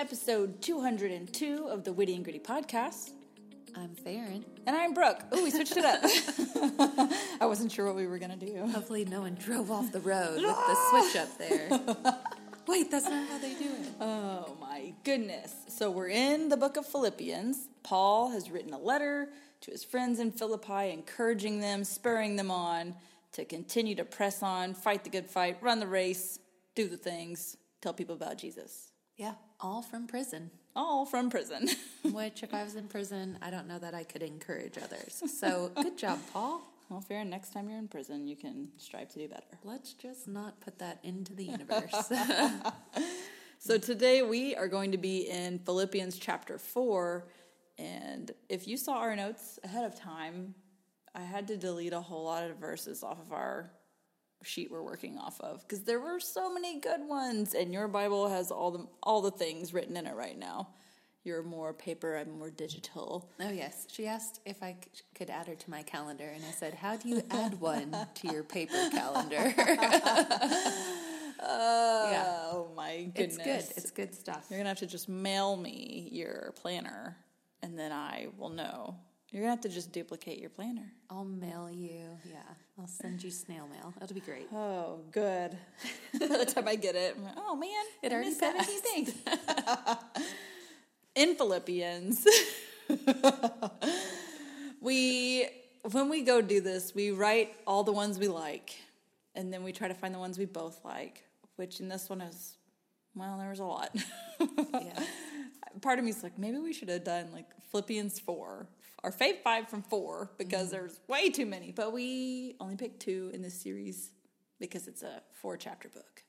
episode 202 of the Witty and Gritty podcast. I'm Faren. And I'm Brooke. Oh, we switched it up. I wasn't sure what we were going to do. Hopefully, no one drove off the road with the switch up there. Wait, that's not how they do it. Oh, my goodness. So, we're in the book of Philippians. Paul has written a letter to his friends in Philippi, encouraging them, spurring them on to continue to press on, fight the good fight, run the race, do the things, tell people about Jesus. Yeah, all from prison. All from prison. Which, if I was in prison, I don't know that I could encourage others. So, good job, Paul. well, fair. Next time you're in prison, you can strive to do better. Let's just not put that into the universe. So today we are going to be in Philippians chapter 4. And if you saw our notes ahead of time, I had to delete a whole lot of verses off of our sheet we're working off of because there were so many good ones and your bible has all the all the things written in it right now you're more paper i'm more digital oh, yes. She asked if I c- could add her to my calendar, and I said, How do you add one to your paper calendar? oh my it's goodness good. It's good stuff. you're gonna have to just mail me your planner and then i will know you're gonna have to just duplicate your planner I'll mail you. Yeah, I'll send you snail mail. That'll be great. Oh, good. By the time I get it, I'm like, oh man, It I already missed 17 passed. things. In Philippians, we when we go do this, we write all the ones we like, and then we try to find the ones we both like. Which in this one is, well, there was a lot. Yeah. Part of me's like, maybe we should have done like Philippians four, our fave five from four, because there's way too many. But we only picked two in this series because it's a four chapter book.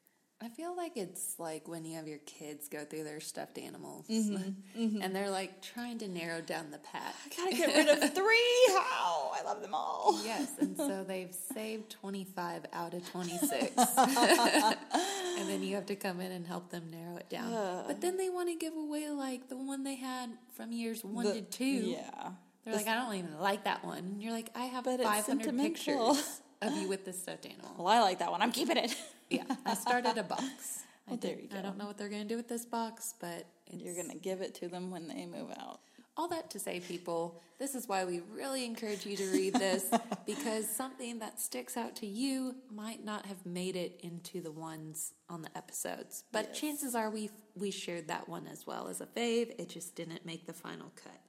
I feel like it's like when you have your kids go through their stuffed animals Mm-hmm, and they're like trying to narrow down the pack. Gotta get rid of three. How? I love them all. Yes, and so they've saved 25 out of 26. and then you have to come in and help them narrow it down. But then they want to give away like the one they had from years one The- to two. Yeah. They're like, I don't even like that one. And you're like, I have But 500 pictures of you with this stuffed animal. Well, I like that one. I'm keeping it. Yeah, I started a box. I there you I don't know what they're going to do with this box, but it's, You're gonna give it to them when they move out. all that to say, people, this is why we really encourage you to read this because something that sticks out to you might not have made it into the ones on the episodes. But Yes. chances are we we shared that one as well as a fave. It just didn't make the final cut.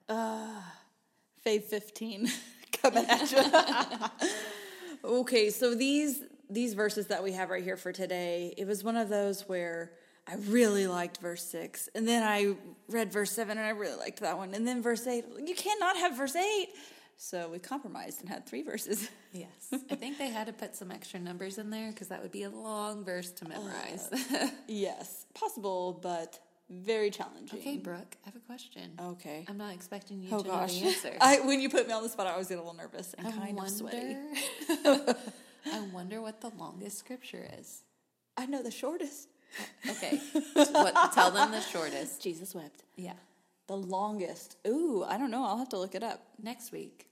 Fave 15 coming at you. okay, so these these verses that we have right here for today, it was one of those where I really liked verse 6 and then I read verse 7 and I really liked that one and then verse 8, you cannot have verse 8. So we compromised and had three verses. Yes, I think they had to put some extra numbers in there because that would be a long verse to memorize. Uh, yes, possible but very challenging. okay, Brooke, I have a question. Okay. I'm not expecting you Oh to gosh. know the answer. I, when you put me on the spot, I was getting a little nervous and I kind of sweaty. I wonder what the longest scripture is. I know the shortest. Okay, what, tell them the shortest. Jesus wept. Yeah, The longest. Ooh, I don't know. I'll have to look it up. next week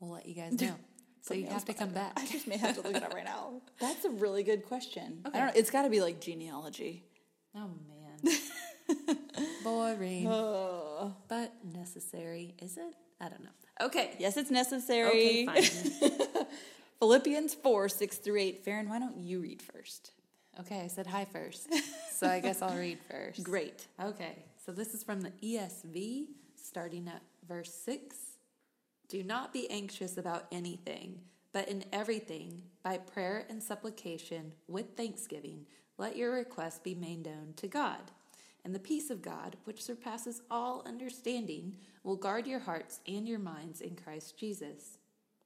we'll let you guys know. So you have to come back. I just may have to look it up right now. That's a really good question. Okay. I don't know. It's got to be like genealogy. Oh man, boring, Oh. but necessary. Is it? I don't know. Okay. Yes, it's necessary. Okay, fine. Philippians 4, 6 through 8. Faren, why don't you read first? okay, I said hi first, so I guess I'll read first. Great. Okay, so this is from the ESV, starting at verse 6. Do not be anxious about anything, but in everything, by prayer and supplication, with thanksgiving, let your requests be made known to God. And the peace of God, which surpasses all understanding, will guard your hearts and your minds in Christ Jesus.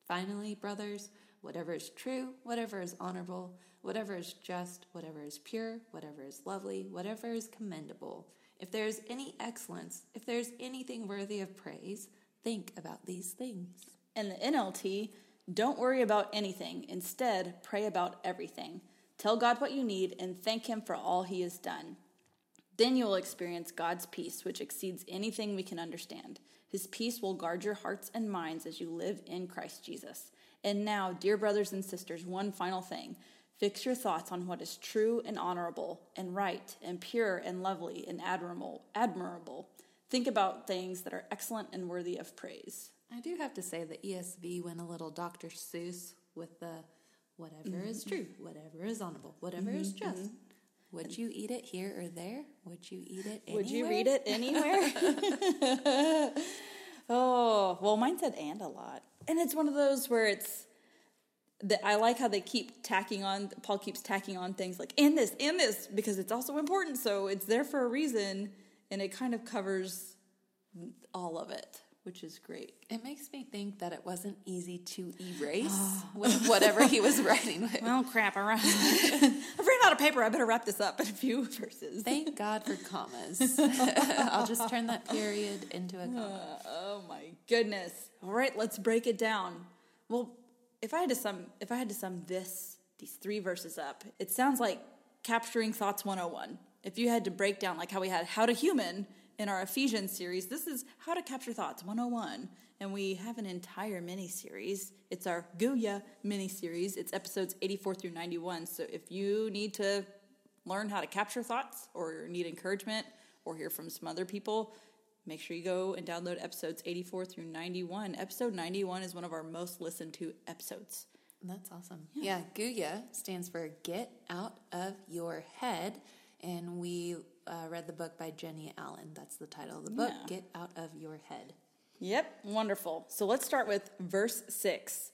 Finally, brothers, whatever is true, whatever is honorable, whatever is just, whatever is pure, whatever is lovely, whatever is commendable, if there is any excellence, if there is anything worthy of praise, think about these things. And the NLT, don't worry about anything. Instead, pray about everything. Tell God what you need and thank Him for all He has done. Then you will experience God's peace, which exceeds anything we can understand. His peace will guard your hearts and minds as you live in Christ Jesus. And now, dear brothers and sisters, one final thing Fix your thoughts on what is true and honorable and right and pure and lovely and admirable. Admirable. Think about things that are excellent and worthy of praise. I do have to say the ESV went a little Dr. Seuss with the whatever is mm-hmm. true, whatever is honorable, whatever is mm-hmm, just. Mm-hmm. Would you eat it here or there? Would you eat it anywhere? Would you read it anywhere? oh, well, mine said and a lot. And it's one of those where it's that I like how they keep tacking on, Paul keeps tacking on things like and this, and this, because it's also important. So it's there for a reason, and it kind of covers all of it, which is great. It makes me think that it wasn't easy to erase ah. with whatever he was writing with. Well, crap, I ran, I've ran out of paper. I better wrap this up in a few verses. Thank God for commas. I'll just turn that period into a comma. Uh, oh my goodness. All right, let's break it down. Well, if I had to sum if I had to sum this these three verses up, it sounds like capturing thoughts 101. If you had to break down like how we had how to human in our Ephesians series, this is how to capture thoughts 101. And we have an entire mini series. It's our Guya mini series. It's episodes 84 through 91. So if you need to learn how to capture thoughts or need encouragement or hear from some other people, make sure you go and download episodes 84 through 91. Episode 91 is one of our most listened to episodes. That's awesome. Yeah, Guya stands for Get Out of Your Head. And we uh, read the book by Jennie Allen. That's the title of the book, Yeah. Get Out of Your Head. Yep, wonderful. So let's start with verse 6.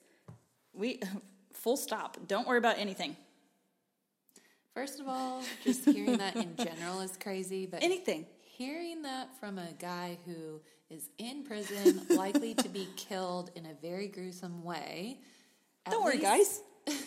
We full stop. Don't worry about anything. First of all, just hearing that in general is crazy, but Anything. hearing that from a guy who is in prison, likely to be killed in a very gruesome way. Don't worry, guys. It's,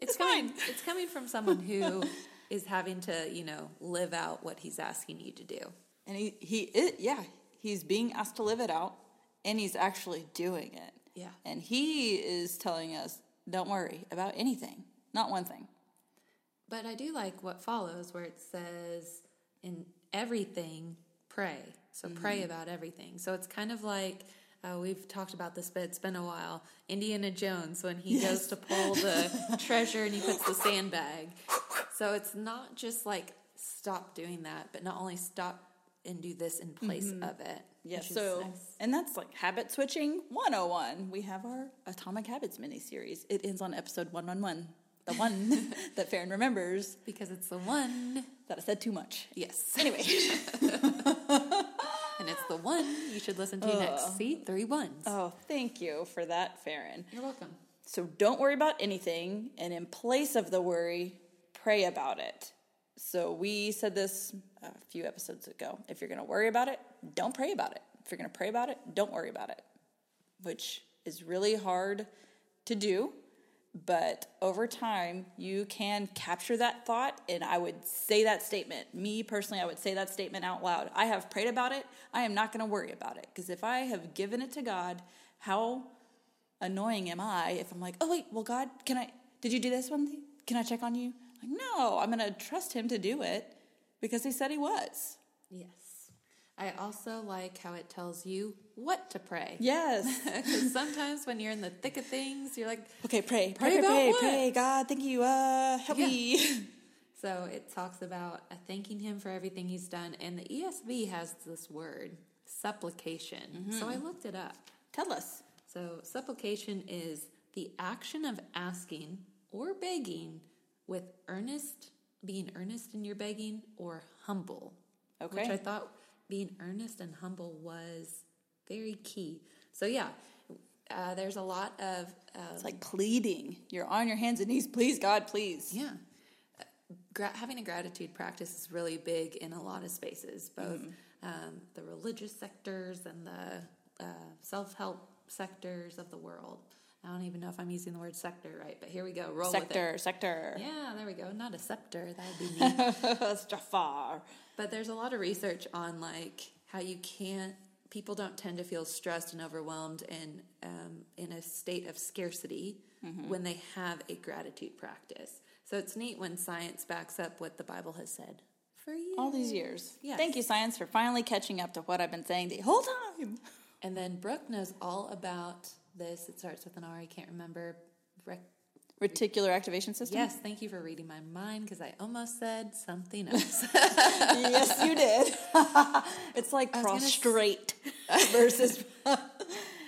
It's coming. fine. It's coming from someone who is having to, you know, live out what he's asking you to do. And he he it, yeah, he's being asked to live it out and he's actually doing it. Yeah. And he is telling us don't worry about anything. Not one thing. But I do like what follows, where it says, "In everything, pray." So pray about everything. So it's kind of like. Uh, we've talked about this, but it's been a while. Indiana Jones, when he goes to pull the treasure and he puts the sandbag. So it's not just like stop doing that, but not only stop and do this in place mm-hmm. of it. Yeah, is so nice. and that's like habit switching 101. We have our Atomic Habits mini series. It ends on episode 111. The one that Faren remembers because it's the one, that I said too much. yes, Anyway, and it's the one you should listen to next. See, three ones. oh, thank you for that, Faren. You're welcome. So don't worry about anything, and in place of the worry, pray about it. So we said this a few episodes ago. If you're going to worry about it, don't pray about it. If you're going to pray about it, don't worry about it, which is really hard to do. But over time, you can capture that thought, and I would say that statement. Me personally, I would say that statement out loud. I have prayed about it. I am not going to worry about it. Because if I have given it to God, how annoying am I if I'm like, oh wait, well God, can I? Did you do this one? Can I check on you? Like, no, I'm gonna trust Him to do it because He said He was. Yes. I also like how it tells you what to pray. Yes. Because sometimes when you're in the thick of things, you're like, okay, pray, Pray pray, pray, pray. God, thank you. Uh, help Yeah. me. so it talks about uh, thanking him for everything he's done. And the ESV has this word, supplication. So I looked it up. Tell us. So supplication is the action of asking or begging with earnest, being earnest in your begging or humble. Which I thought being earnest and humble was very key. So yeah, uh, there's a lot of uh, It's like pleading. You're on your hands and knees. Please, God, please. yeah. Uh, Gra- having a gratitude practice is really big in a lot of spaces, both um, the religious sectors and the uh, self help sectors of the world. I don't even know if I'm using the word sector right, but here we go. Roll Sector, sector. Yeah, there we go. Not a scepter. That would be neat. Jafar. But there's a lot of research on like how you can't. People don't tend to feel stressed and overwhelmed and um, in a state of scarcity when they have a gratitude practice. So it's neat when science backs up what the Bible has said for you. All these years. Yes. Thank you, science, for finally catching up to what I've been saying the whole time. And then Brooke knows all about this. It starts with an R. I can't remember. Rec- Reticular activation system? Yes, thank you for reading my mind because I almost said something else. yes, you did. it's like was gonna s- prostrate versus.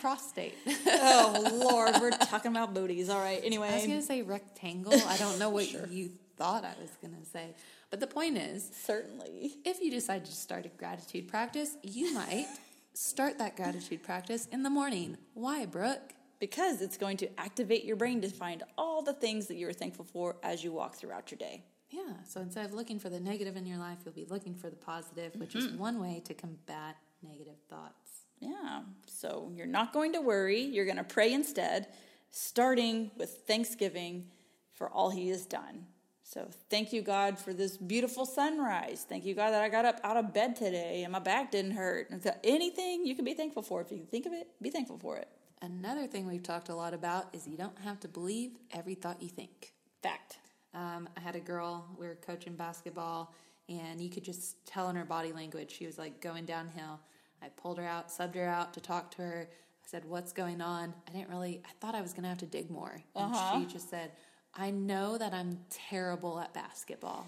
Prostate. oh, Lord, we're talking about booties. All right, anyway. I was going to say rectangle. I don't know what you thought I was going to say. But the point is, Certainly. if you decide to start a gratitude practice, you might start that gratitude practice in the morning. Why, Brooke? Because it's going to activate your brain to find all the things that you're thankful for as you walk throughout your day. Yeah, so instead of looking for the negative in your life, you'll be looking for the positive, which is mm-hmm. one way to combat negative thoughts. Yeah. So you're not going to worry. You're going to pray instead, starting with thanksgiving for all He has done. So thank you, God, for this beautiful sunrise. Thank you, God, that I got up out of bed today and my back didn't hurt. And so anything you can be thankful for. If you can think of it, be thankful for it. Another thing we've talked a lot about is you don't have to believe every thought you think. Fact. Um, I had a girl, we were coaching basketball, and you could just tell in her body language. She was like going downhill. I pulled her out, subbed her out to talk to her. I said, What's going on? I didn't really, I thought I was going to have to dig more. And she just said, I know that I'm terrible at basketball.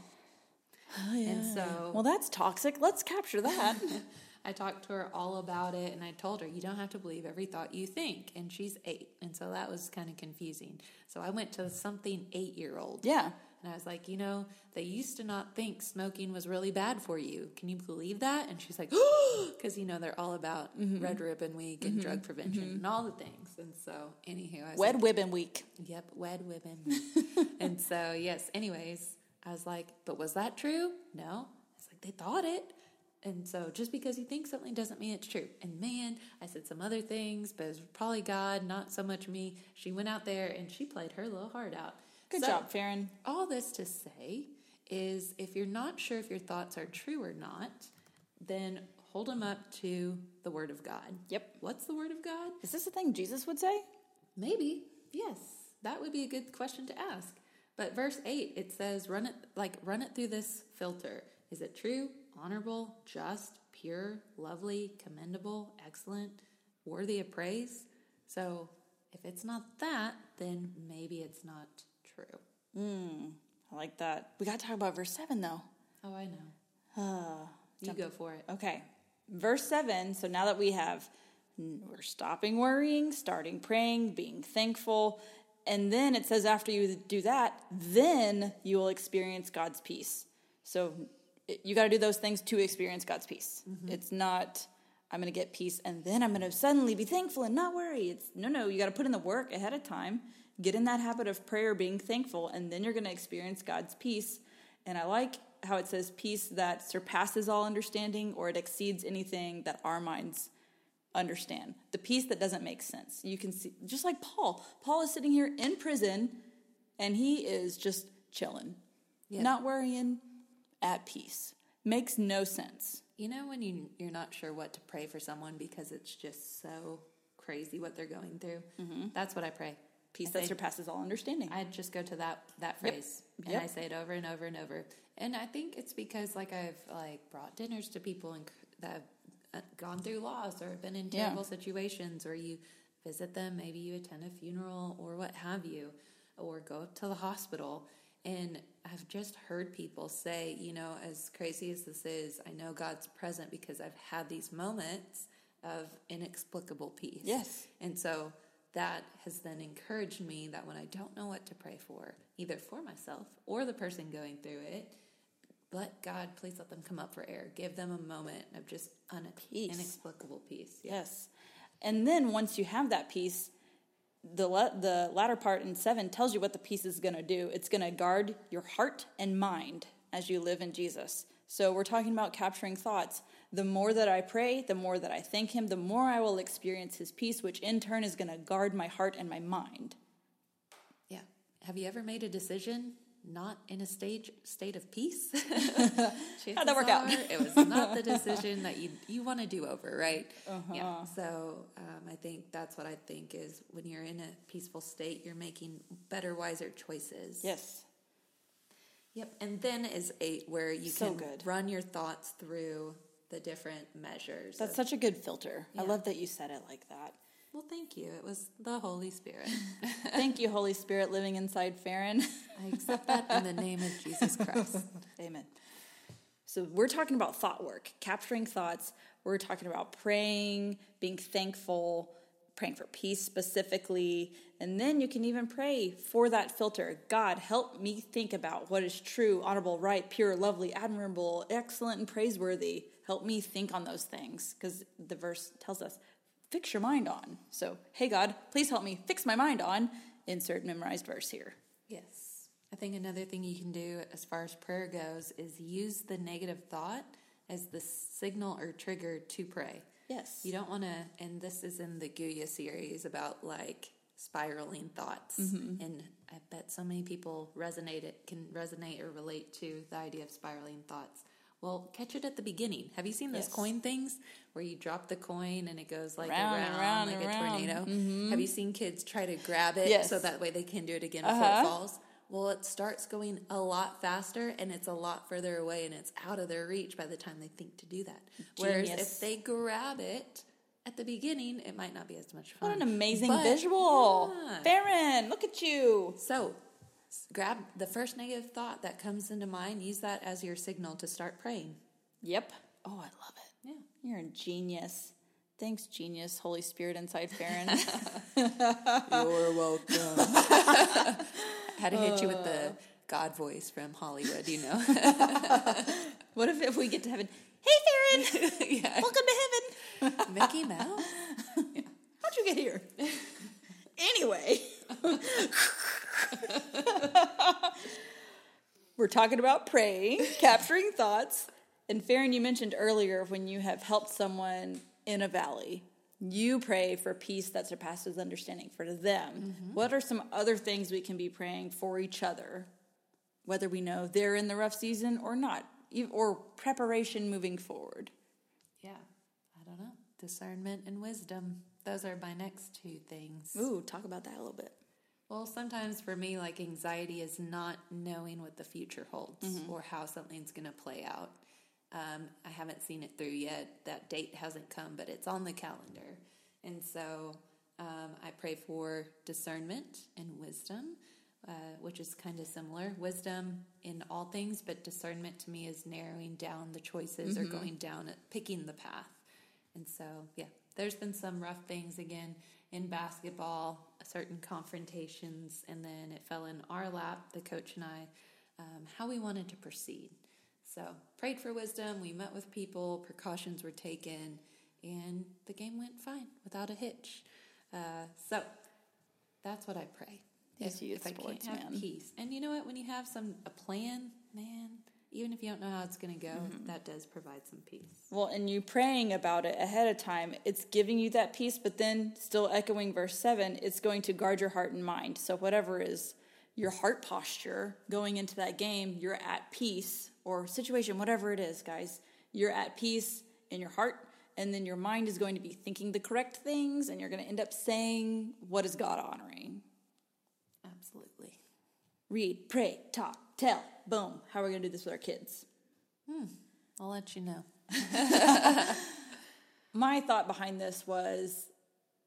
Oh, and so Well, that's toxic. Let's capture that. I talked to her all about it and I told her, you don't have to believe every thought you think. And she's eight. And so that was kind of confusing. So I went to something eight year old. yeah. And I was like, you know, they used to not think smoking was really bad for you. Can you believe that? And she's like, because, you know, they're all about mm-hmm, Red mm-hmm. Ribbon Week and mm-hmm. drug prevention and all the things. And so, anywho, Wed like, Wibbin Week. Yep, wed Ribbon. and so, yes, anyways, I was like, but was that true? No. It's like they thought it. And so just because you think something doesn't mean it's true. And man, I said some other things, but it was probably God, not so much me. She went out there and she played her little heart out. Good So, job, Faren. All this to say is if you're not sure if your thoughts are true or not, then hold them up to the Word of God. Yep. What's the Word of God? Is this a thing Jesus would say? Maybe. Yes. That would be a good question to ask. But verse 8 it says run it like run it through this filter. Is it true, honorable, just, pure, lovely, commendable, excellent, worthy of praise? So, if it's not that, then maybe it's not true. Mm, I like that. We got to talk about verse 7, though. Oh, I know. Uh, you go for it. Okay. Verse 7. So now that we have, we're stopping worrying, starting praying, being thankful. And then it says, after you do that, then you will experience God's peace. So you got to do those things to experience God's peace. Mm-hmm. It's not, I'm going to get peace and then I'm going to suddenly be thankful and not worry. It's no, no, you got to put in the work ahead of time. Get in that habit of prayer, being thankful, and then you're going to experience God's peace. And I like how it says peace that surpasses all understanding or it exceeds anything that our minds understand. The peace that doesn't make sense. You can see, just like Paul. Paul is sitting here in prison and he is just chilling, Yeah. not worrying, at peace. Makes no sense. You know when you you're not sure what to pray for someone because it's just so crazy what they're going through. Mm-hmm. That's what I pray. Peace that surpasses all understanding. I just go to that that Yep. phrase and Yep. I say it over and over and over. And I think it's because like I've like brought dinners to people and that have uh, gone through loss or been in Yeah. terrible situations, or you visit them, maybe you attend a funeral or what have you, or go up to the hospital. And I've just heard people say, you know, as crazy as this is, I know God's present because I've had these moments of inexplicable peace. Yes. And so that has then encouraged me that when I don't know what to pray for, either for myself or the person going through it, let God please let them come up for air. Give them a moment of just un- Peace. inexplicable peace. Yeah. Yes. And then once you have that peace, the la- the latter part in 7 tells you what the peace is going to do. It's going to guard your heart and mind as you live in Jesus. So we're talking about capturing thoughts. The more that I pray, the more that I thank him, the more I will experience his peace, which in turn is going to guard my heart and my mind. Yeah. Have you ever made a decision not in a stage state of peace? How'd that work out? It was not the decision that you you want to do over, right? Uh-huh. So um, I think that's what I think is when you're in a peaceful state, you're making better, wiser choices. Yes. Yep. And then is eight where you So can good. run your thoughts through the different measures. That's of- such a good filter. I love that you said it like that. Well, thank you. It was the Holy Spirit. Thank you, Holy Spirit, living inside Faren. I accept that in the name of Jesus Christ. Amen. So we're talking about thought work, capturing thoughts. We're talking about praying, being thankful, praying for peace specifically. And then you can even pray for that filter. God, help me think about what is true, honorable, right, pure, lovely, admirable, excellent, and praiseworthy. Help me think on those things because the verse tells us fix your mind on. So, hey, God, please help me fix my mind on. Insert memorized verse here. Yes. I think another thing you can do as far as prayer goes is use the negative thought as the signal or trigger to pray. Yes. You don't want to, and this is in the Guya series about like spiraling thoughts. Mm-hmm. And I bet so many people resonate it can resonate or relate to the idea of spiraling thoughts. Well, catch it at the beginning. Have you seen those Yes. coin things where you drop the coin and it goes like Round around, and round like and a round. Mm-hmm. tornado? Have you seen kids try to grab it Yes. so that way they can do it again before Uh-huh. it falls? Well, it starts going a lot faster and it's a lot further away and it's out of their reach by the time they think to do that. Whereas if they grab it at the beginning, it might not be as much fun. What an amazing But- visual. Yeah. Faren, look at you. So, grab the first negative thought that comes into mind, use that as your signal to start praying. Yep. Oh, I love it. Yeah. You're a genius. Thanks, genius, Holy Spirit inside Faren. You're welcome. Had to hit you with the uh. God voice from Hollywood, you know. what if, if we get to heaven? Hey, Faren, yeah. welcome to heaven. Mickey Mouse? How'd you get here? anyway, we're talking about praying, capturing thoughts. And Faren, you mentioned earlier when you have helped someone in a valley, you pray for peace that surpasses understanding for them. Mm-hmm. What are some other things we can be praying for each other, whether we know they're in the rough season or not, or preparation moving forward? Yeah. I don't know. Discernment and wisdom. Those are my next two things. Ooh, talk about that a little bit. Well, sometimes for me, like anxiety is not knowing what the future holds or how something's going to play out. Um, I haven't seen it through yet. That date hasn't come, but it's on the calendar. And so um, I pray for discernment and wisdom, uh, which is kind of similar. Wisdom in all things, but discernment to me is narrowing down the choices or going down, it, picking the path. And so, yeah, there's been some rough things again in basketball, certain confrontations, and then it fell in our lap, the coach and I, um, how we wanted to proceed. So, prayed for wisdom, we met with people, precautions were taken, and the game went fine without a hitch. Uh, so, that's what I pray. These If, if I can't have man. peace, and you know what, when you have some a plan, man, even if you don't know how it's going to go, Mm-hmm. that does provide some peace. Well, and you praying about it ahead of time, it's giving you that peace, but then still echoing verse 7, it's going to guard your heart and mind. So, whatever is your heart posture going into that game, you're at peace, or situation, whatever it is, guys, you're at peace in your heart, and then your mind is going to be thinking the correct things, and you're going to end up saying what is God honoring. Absolutely. Read, pray, talk, tell, boom. How are we going to do this with our kids? Hmm. I'll let you know. my thought behind this was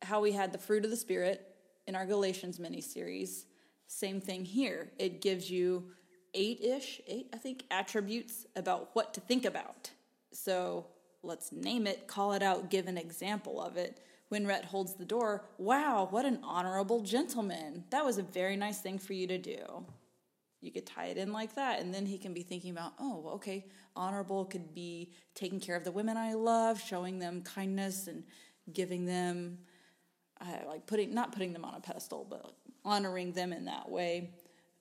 how we had the fruit of the spirit in our galatians mini series same thing here it gives you eight-ish eight i think attributes about what to think about so let's name it call it out give an example of it when Rhett holds the door wow what an honorable gentleman that was a very nice thing for you to do you could tie it in like that and then he can be thinking about oh okay honorable could be taking care of the women i love showing them kindness and giving them uh, like putting not putting them on a pedestal but honoring them in that way.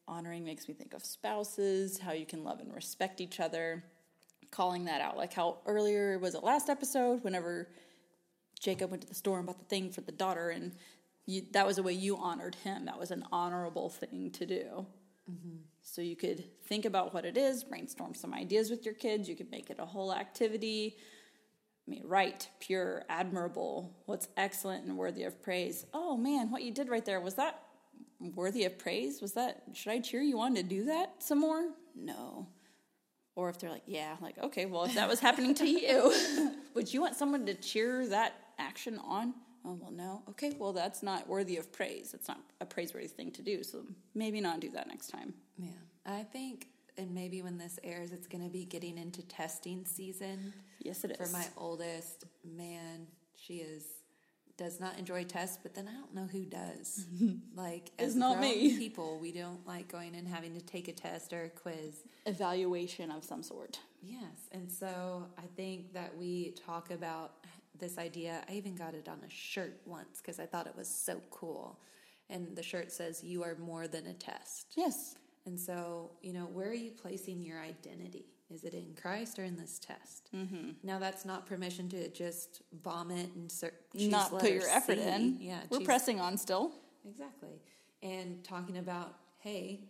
Honoring makes me think of spouses how you can love and respect each other. Calling that out like how earlier was it last episode whenever jacob went to the store and bought the thing for the daughter and you, that was a way you honored him. That was an honorable thing to do Mm-hmm. so you could think about what it is, brainstorm some ideas with your kids. You could make it a whole activity. I mean, right, pure, admirable, what's excellent and worthy of praise. Oh man, what you did right there was that worthy of praise? Was that should I cheer you on to do that some more? No. Or if they're like, yeah, like, okay, well, if that was happening to you, would you want someone to cheer that action on? Oh, well, no. Okay, well, that's not worthy of praise. It's not a praiseworthy thing to do. So maybe not do that next time. Yeah. I think, and maybe when this airs, it's going to be getting into testing season. Yes, it For my oldest, man, she is does not enjoy tests, but then I don't know who does. like, It's as not me. people, we don't like going and having to take a test or a quiz. Evaluation of some sort. Yes, and so I think that we talk about this idea. I even got it on a shirt once because I thought it was so cool. And the shirt says, You are more than a test. Yes. And so, you know, where are you placing your identity? Is it in Christ or in this test? Mm-hmm. Now, that's not permission to just vomit and choose not put your effort C. in. Yeah, We're choose- pressing on still. Exactly. And talking about, hey,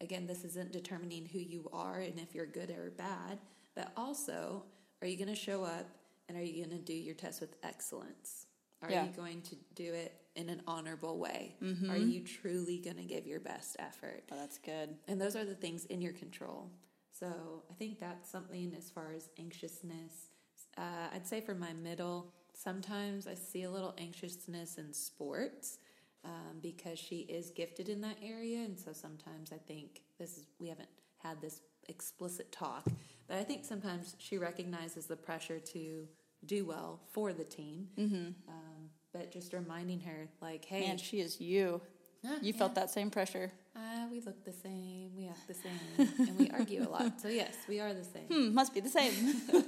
again, this isn't determining who you are and if you're good or bad, but also, are you going to show up and are you going to do your test with excellence? Are Yeah. you going to do it in an honorable way? Mm-hmm. Are you truly going to give your best effort? Oh, that's good. And those are the things in your control. So I think that's something as far as anxiousness. Uh, I'd say for my middle, sometimes I see a little anxiousness in sports um, because she is gifted in that area, and so sometimes I think this is we haven't had this explicit talk, but I think sometimes she recognizes the pressure to do well for the team. Mm-hmm. Um, but just reminding her, like, hey, Man, she is you. Ah, You felt that same pressure. uh, we look the same, we act the same, and we argue a lot. So yes, we are the same. Hmm, must be the same.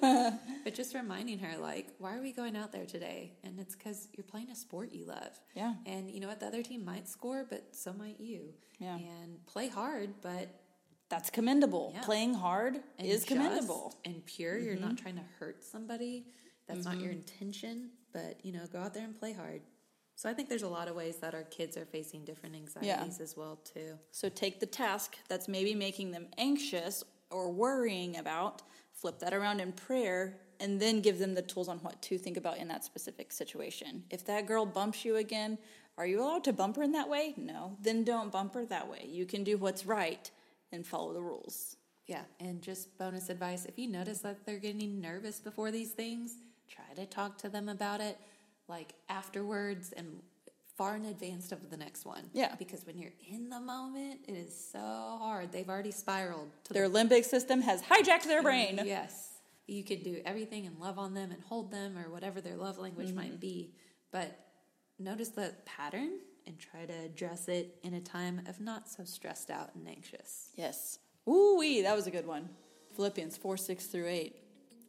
But just reminding her, like, why are we going out there today? And it's because you're playing a sport you love. Yeah. And you know what? The other team might score, but so might you. Yeah. And play hard, but That's commendable. Yeah. Playing hard and is commendable. and pure. You're not mm-hmm. trying to hurt somebody. That's not your mm-hmm. intention. But you know, go out there and play hard. So I think there's a lot of ways that our kids are facing different anxieties as well too. So take the task that's maybe making them anxious or worrying about, flip that around in prayer, and then give them the tools on what to think about in that specific situation. If that girl bumps you again, are you allowed to bump her in that way? No. Then don't bump her that way. You can do what's right and follow the rules. Yeah, and just bonus advice if you notice that they're getting nervous before these things, try to talk to them about it like afterwards and far in advance of the next one. Yeah. Because when you're in the moment, it is so hard. They've already spiraled to Their limbic system has hijacked their brain. Yes. You could do everything and love on them and hold them or whatever their love language Mm-hmm. might be. But notice the pattern and try to address it in a time of not so stressed out and anxious. Yes. Ooh wee, that was a good one. Philippians 4, 6 through 8.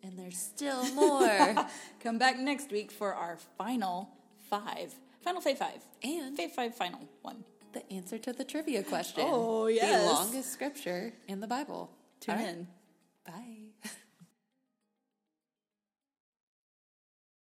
And there's still more. Come back next week for our final five. Final Faith five. And- Faith five final one. the answer to the trivia question. Oh, yes. The longest scripture in the Bible. Tune right. in. Bye.